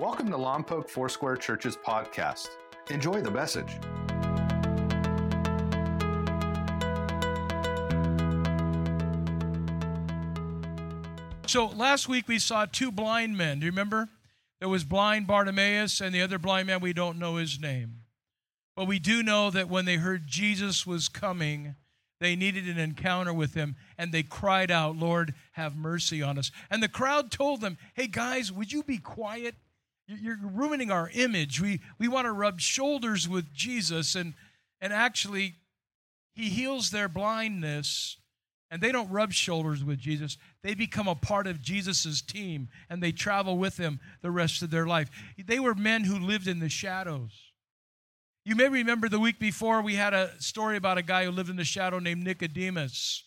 Welcome to Lompoc Foursquare Church's podcast. Enjoy the message. So last week we saw two blind men. Do you remember? There was blind Bartimaeus and the other blind man, we don't know his name. But we do know that when they heard Jesus was coming, they needed an encounter with him and they cried out, Lord, have mercy on us. And the crowd told them, Hey guys, would you be quiet? You're ruining our image. We, we want to rub shoulders with Jesus. And, and actually, he heals their blindness and they don't rub shoulders with Jesus. They become a part of Jesus' team and they travel with him the rest of their life. They were men who lived in the shadows. You may remember the week before we had a story about a guy who lived in the shadow named Nicodemus.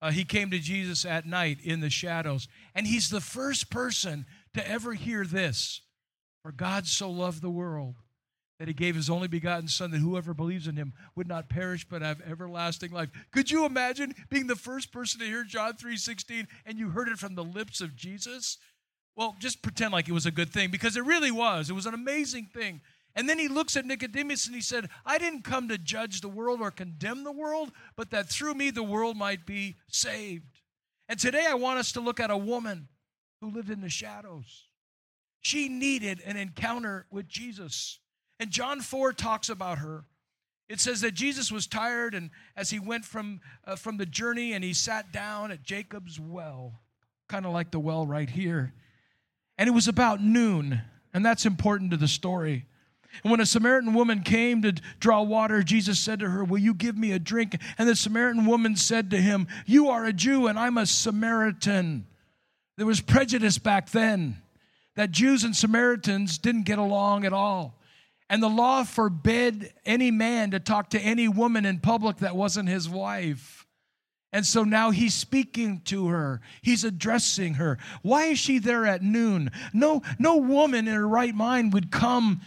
Uh, he came to Jesus at night in the shadows. And he's the first person to ever hear this For God so loved the world that he gave his only begotten son that whoever believes in him would not perish but have everlasting life. Could you imagine being the first person to hear John 3:16 and you heard it from the lips of Jesus? Well, just pretend like it was a good thing because it really was. It was an amazing thing. And then he looks at Nicodemus and he said, I didn't come to judge the world or condemn the world, but that through me the world might be saved. And today I want us to look at a woman who lived in the shadows. She needed an encounter with Jesus. And John 4 talks about her. It says that Jesus was tired, and as he went from, uh, from the journey, and he sat down at Jacob's well, kind of like the well right here. And it was about noon, and that's important to the story. And when a Samaritan woman came to draw water, Jesus said to her, Will you give me a drink? And the Samaritan woman said to him, You are a Jew, and I'm a Samaritan. There was prejudice back then that Jews and Samaritans didn't get along at all. And the law forbid any man to talk to any woman in public that wasn't his wife. And so now he's speaking to her. He's addressing her. Why is she there at noon? No, no woman in her right mind would come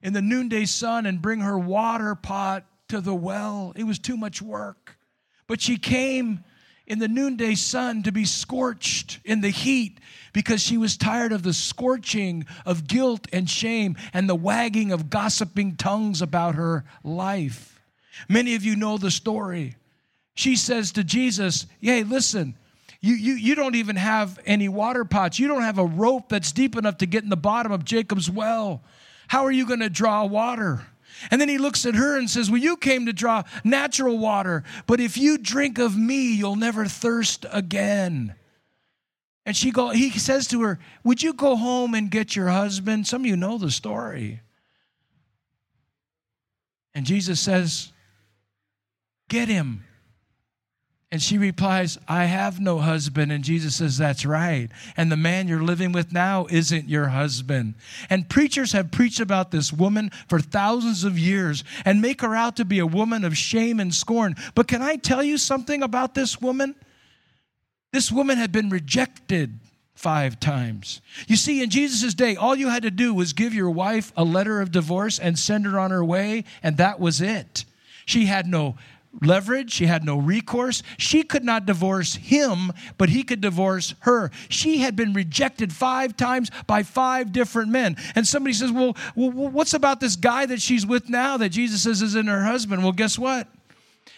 in the noonday sun and bring her water pot to the well. It was too much work. But she came in the noonday sun to be scorched in the heat because she was tired of the scorching of guilt and shame and the wagging of gossiping tongues about her life. Many of you know the story. She says to Jesus, Hey, listen, you, you, you don't even have any water pots. You don't have a rope that's deep enough to get in the bottom of Jacob's well. How are you going to draw water? And then he looks at her and says, Well, you came to draw natural water, but if you drink of me, you'll never thirst again. And she go, he says to her, Would you go home and get your husband? Some of you know the story. And Jesus says, Get him. And she replies, I have no husband. And Jesus says, That's right. And the man you're living with now isn't your husband. And preachers have preached about this woman for thousands of years and make her out to be a woman of shame and scorn. But can I tell you something about this woman? This woman had been rejected five times. You see, in Jesus' day, all you had to do was give your wife a letter of divorce and send her on her way, and that was it. She had no leverage. She had no recourse. She could not divorce him, but he could divorce her. She had been rejected five times by five different men. And somebody says, well, what's about this guy that she's with now that Jesus says is in her husband? Well, guess what?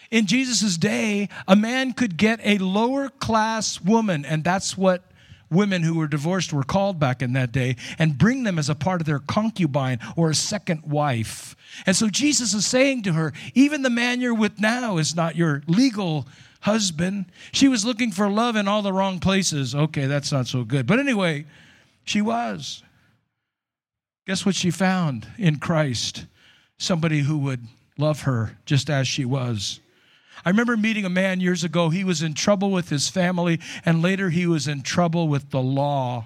In Jesus' day, a man could get a lower class woman, and that's what women who were divorced were called back in that day, and bring them as a part of their concubine or a second wife. And so Jesus is saying to her, even the man you're with now is not your legal husband. She was looking for love in all the wrong places. Okay, that's not so good. But anyway, she was. Guess what she found in Christ? Somebody who would love her just as she was. I remember meeting a man years ago. He was in trouble with his family, and later he was in trouble with the law.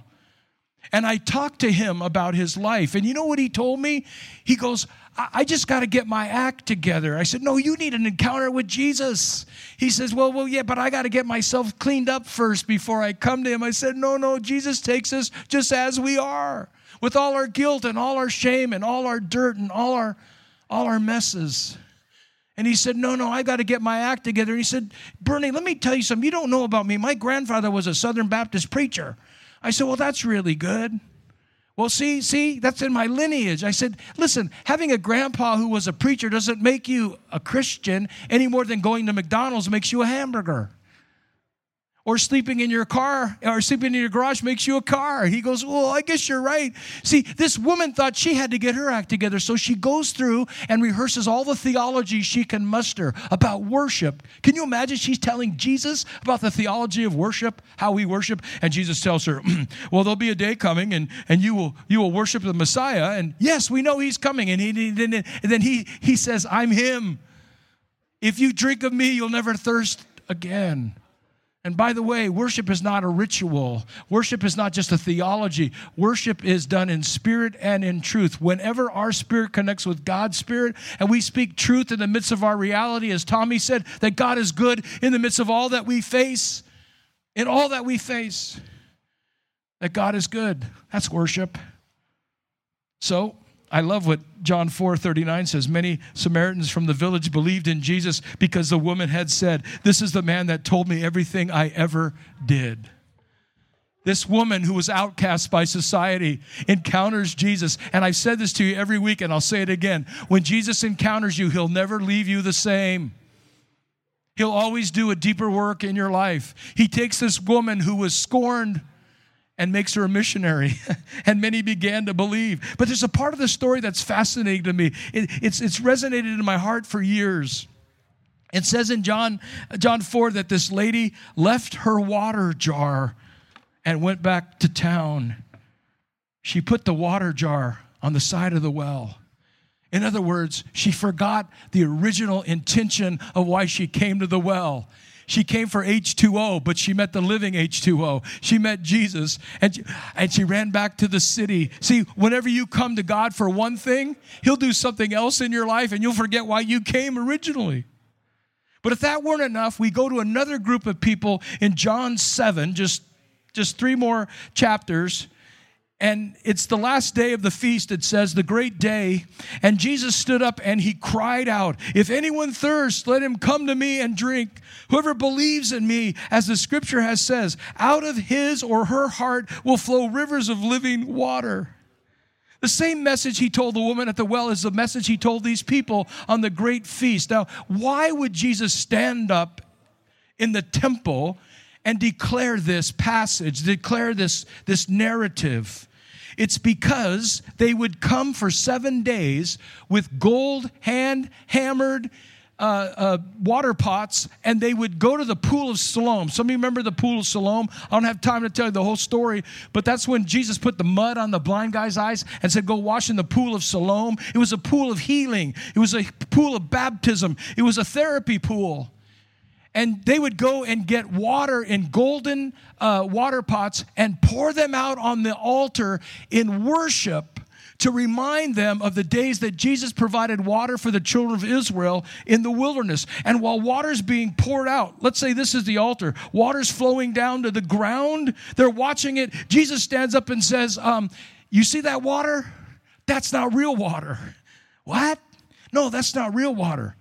And I talked to him about his life. And you know what he told me? He goes, I just got to get my act together. I said, No, you need an encounter with Jesus. He says, Well, well, yeah, but I got to get myself cleaned up first before I come to him. I said, No, no, Jesus takes us just as we are, with all our guilt and all our shame and all our dirt and all our all our messes. And he said, No, no, I got to get my act together. And he said, Bernie, let me tell you something. You don't know about me. My grandfather was a Southern Baptist preacher. I said, Well, that's really good. Well, see, see, that's in my lineage. I said, listen, having a grandpa who was a preacher doesn't make you a Christian any more than going to McDonald's makes you a hamburger or sleeping in your car or sleeping in your garage makes you a car. He goes, Well, I guess you're right. See, this woman thought she had to get her act together. So she goes through and rehearses all the theology she can muster about worship. Can you imagine she's telling Jesus about the theology of worship, how we worship? And Jesus tells her, Well, there'll be a day coming and, and you will you will worship the Messiah. And yes, we know he's coming. And, he, and then he, he says, I'm him. If you drink of me, you'll never thirst again. And by the way, worship is not a ritual. Worship is not just a theology. Worship is done in spirit and in truth. Whenever our spirit connects with God's spirit and we speak truth in the midst of our reality, as Tommy said, that God is good in the midst of all that we face, in all that we face, that God is good. That's worship. So, I love what John 4 39 says. Many Samaritans from the village believed in Jesus because the woman had said, This is the man that told me everything I ever did. This woman who was outcast by society encounters Jesus. And I've said this to you every week, and I'll say it again. When Jesus encounters you, he'll never leave you the same. He'll always do a deeper work in your life. He takes this woman who was scorned and makes her a missionary. and many began to believe. But there's a part of the story that's fascinating to me. It, it's, it's resonated in my heart for years. It says in John, John 4 that this lady left her water jar and went back to town. She put the water jar on the side of the well. In other words, she forgot the original intention of why she came to the well. She came for H2O, but she met the living H2O. She met Jesus and she, and she ran back to the city. See, whenever you come to God for one thing, He'll do something else in your life and you'll forget why you came originally. But if that weren't enough, we go to another group of people in John 7, just, just three more chapters. And it's the last day of the feast, it says, the great day. And Jesus stood up and he cried out, If anyone thirsts, let him come to me and drink. Whoever believes in me, as the scripture has says, out of his or her heart will flow rivers of living water. The same message he told the woman at the well is the message he told these people on the great feast. Now, why would Jesus stand up in the temple and declare this passage, declare this, this narrative? It's because they would come for seven days with gold hand hammered uh, uh, water pots and they would go to the pool of Siloam. Some of you remember the pool of Siloam? I don't have time to tell you the whole story, but that's when Jesus put the mud on the blind guy's eyes and said, Go wash in the pool of Siloam. It was a pool of healing, it was a pool of baptism, it was a therapy pool and they would go and get water in golden uh, water pots and pour them out on the altar in worship to remind them of the days that Jesus provided water for the children of Israel in the wilderness. And while water's being poured out, let's say this is the altar, water's flowing down to the ground, they're watching it. Jesus stands up and says, um, You see that water? That's not real water. What? No, that's not real water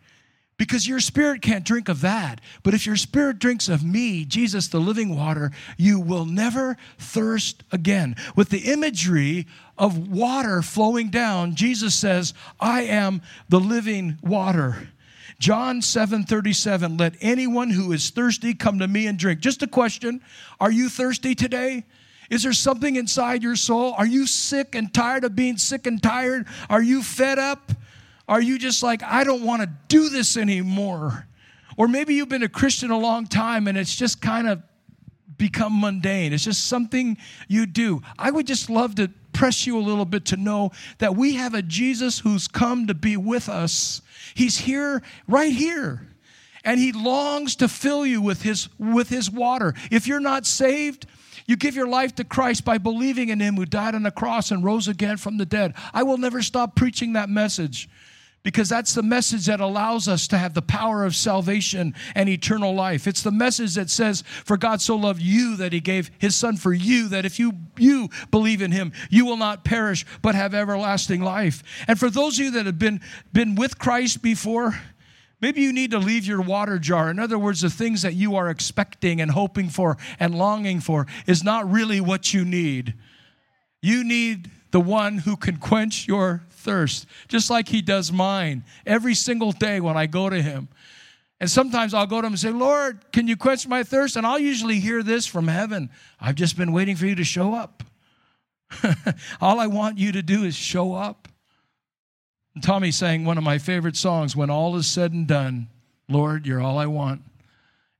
because your spirit can't drink of that. But if your spirit drinks of me, Jesus, the living water, you will never thirst again. With the imagery of water flowing down, Jesus says, I am the living water. John 7 37, let anyone who is thirsty come to me and drink. Just a question Are you thirsty today? Is there something inside your soul? Are you sick and tired of being sick and tired? Are you fed up? Are you just like, I don't want to do this anymore? Or maybe you've been a Christian a long time and it's just kind of become mundane. It's just something you do. I would just love to press you a little bit to know that we have a Jesus who's come to be with us. He's here, right here. And he longs to fill you with his, with his water. If you're not saved, you give your life to Christ by believing in him who died on the cross and rose again from the dead. I will never stop preaching that message because that's the message that allows us to have the power of salvation and eternal life. It's the message that says, For God so loved you that he gave his son for you, that if you, you believe in him, you will not perish but have everlasting life. And for those of you that have been, been with Christ before, Maybe you need to leave your water jar. In other words, the things that you are expecting and hoping for and longing for is not really what you need. You need the one who can quench your thirst, just like he does mine every single day when I go to him. And sometimes I'll go to him and say, Lord, can you quench my thirst? And I'll usually hear this from heaven I've just been waiting for you to show up. all I want you to do is show up. And Tommy sang one of my favorite songs, When All Is Said and Done, Lord, you're all I want.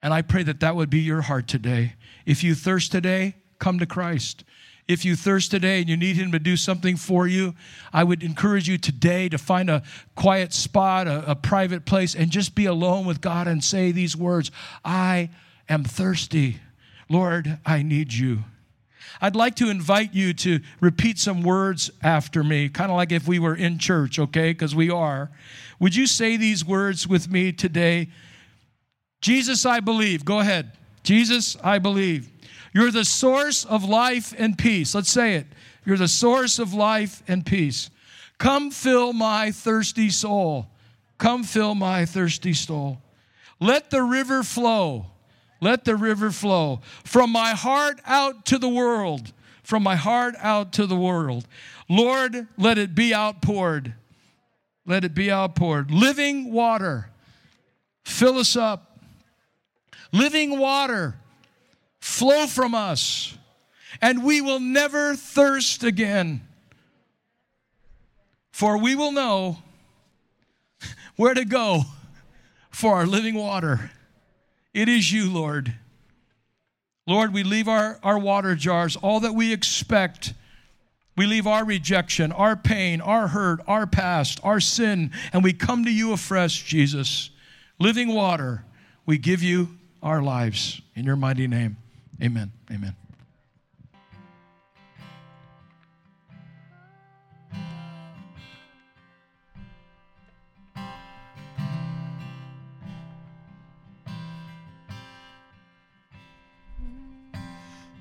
And I pray that that would be your heart today. If you thirst today, come to Christ. If you thirst today and you need Him to do something for you, I would encourage you today to find a quiet spot, a, a private place, and just be alone with God and say these words I am thirsty. Lord, I need you. I'd like to invite you to repeat some words after me, kind of like if we were in church, okay? Because we are. Would you say these words with me today? Jesus, I believe. Go ahead. Jesus, I believe. You're the source of life and peace. Let's say it. You're the source of life and peace. Come fill my thirsty soul. Come fill my thirsty soul. Let the river flow. Let the river flow from my heart out to the world. From my heart out to the world. Lord, let it be outpoured. Let it be outpoured. Living water. Fill us up. Living water flow from us, and we will never thirst again. For we will know where to go for our living water. It is you, Lord. Lord, we leave our, our water jars, all that we expect. We leave our rejection, our pain, our hurt, our past, our sin, and we come to you afresh, Jesus. Living water, we give you our lives in your mighty name. Amen. Amen.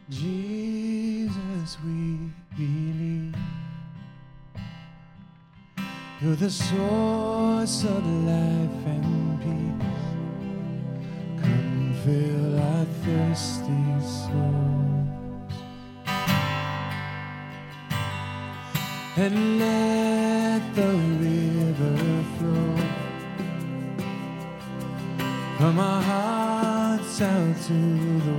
Jesus, we believe you're the source of life and peace. Come fill our thirsty souls and let the river flow. From our hearts out to the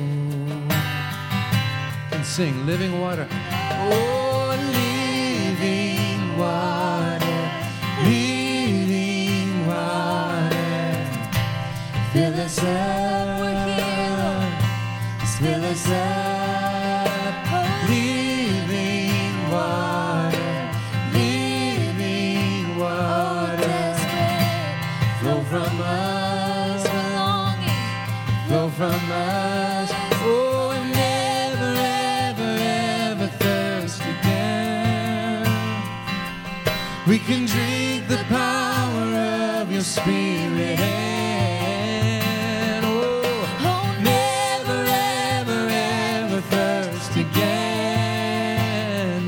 Sing living water. Oh,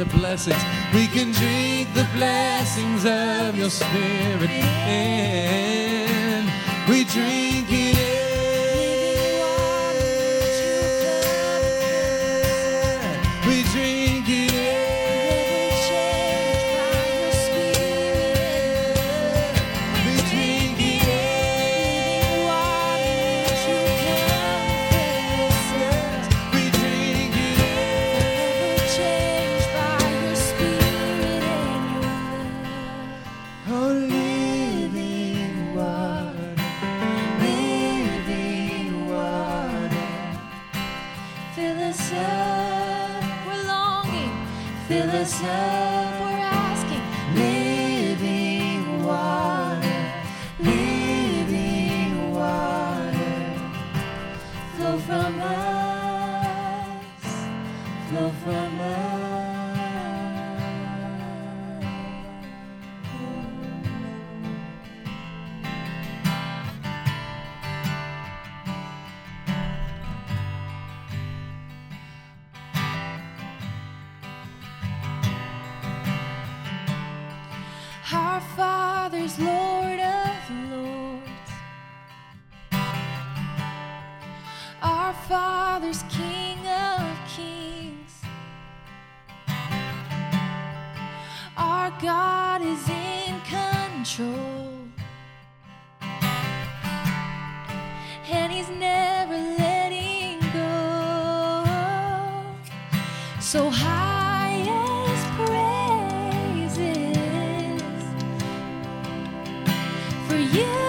The blessings, we can drink the blessings of your spirit. And we drink it Jesus. our fathers, Lord of lords, our fathers, King of kings. Our God is in control. you.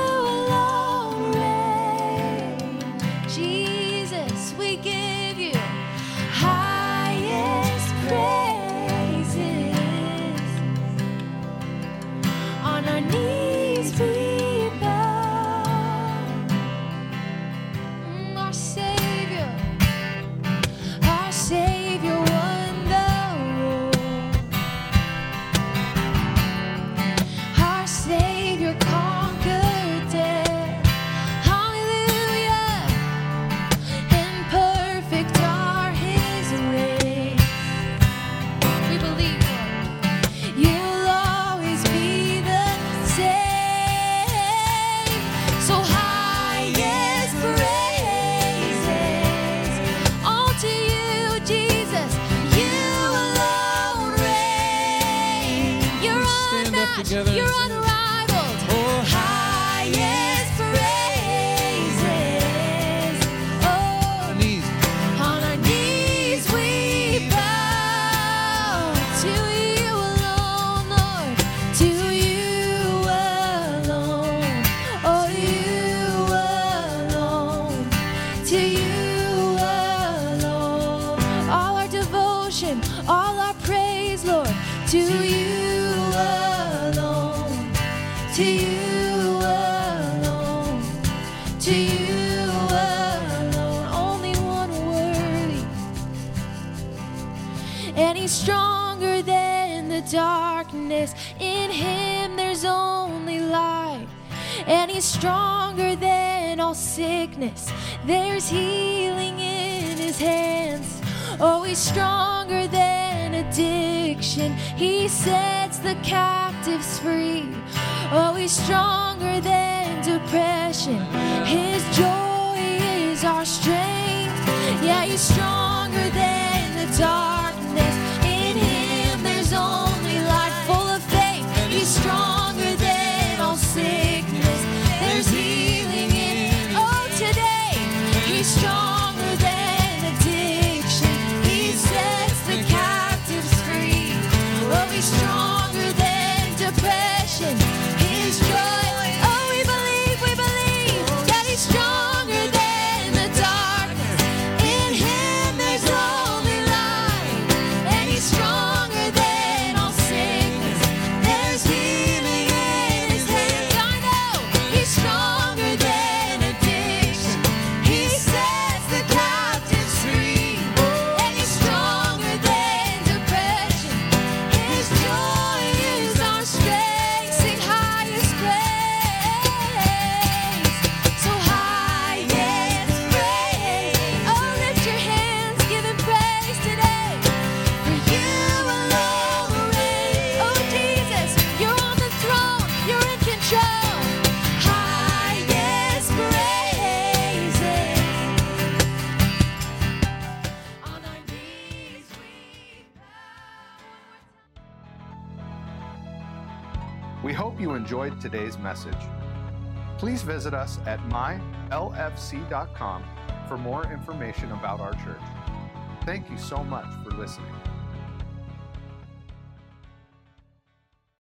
he's stronger than all sickness. There's healing in his hands. Oh, he's stronger than addiction. He sets the captives free. Oh, he's stronger than depression. His joy is our strength. Yeah, he's stronger than the dark. enjoyed today's message. Please visit us at mylfc.com for more information about our church. Thank you so much for listening.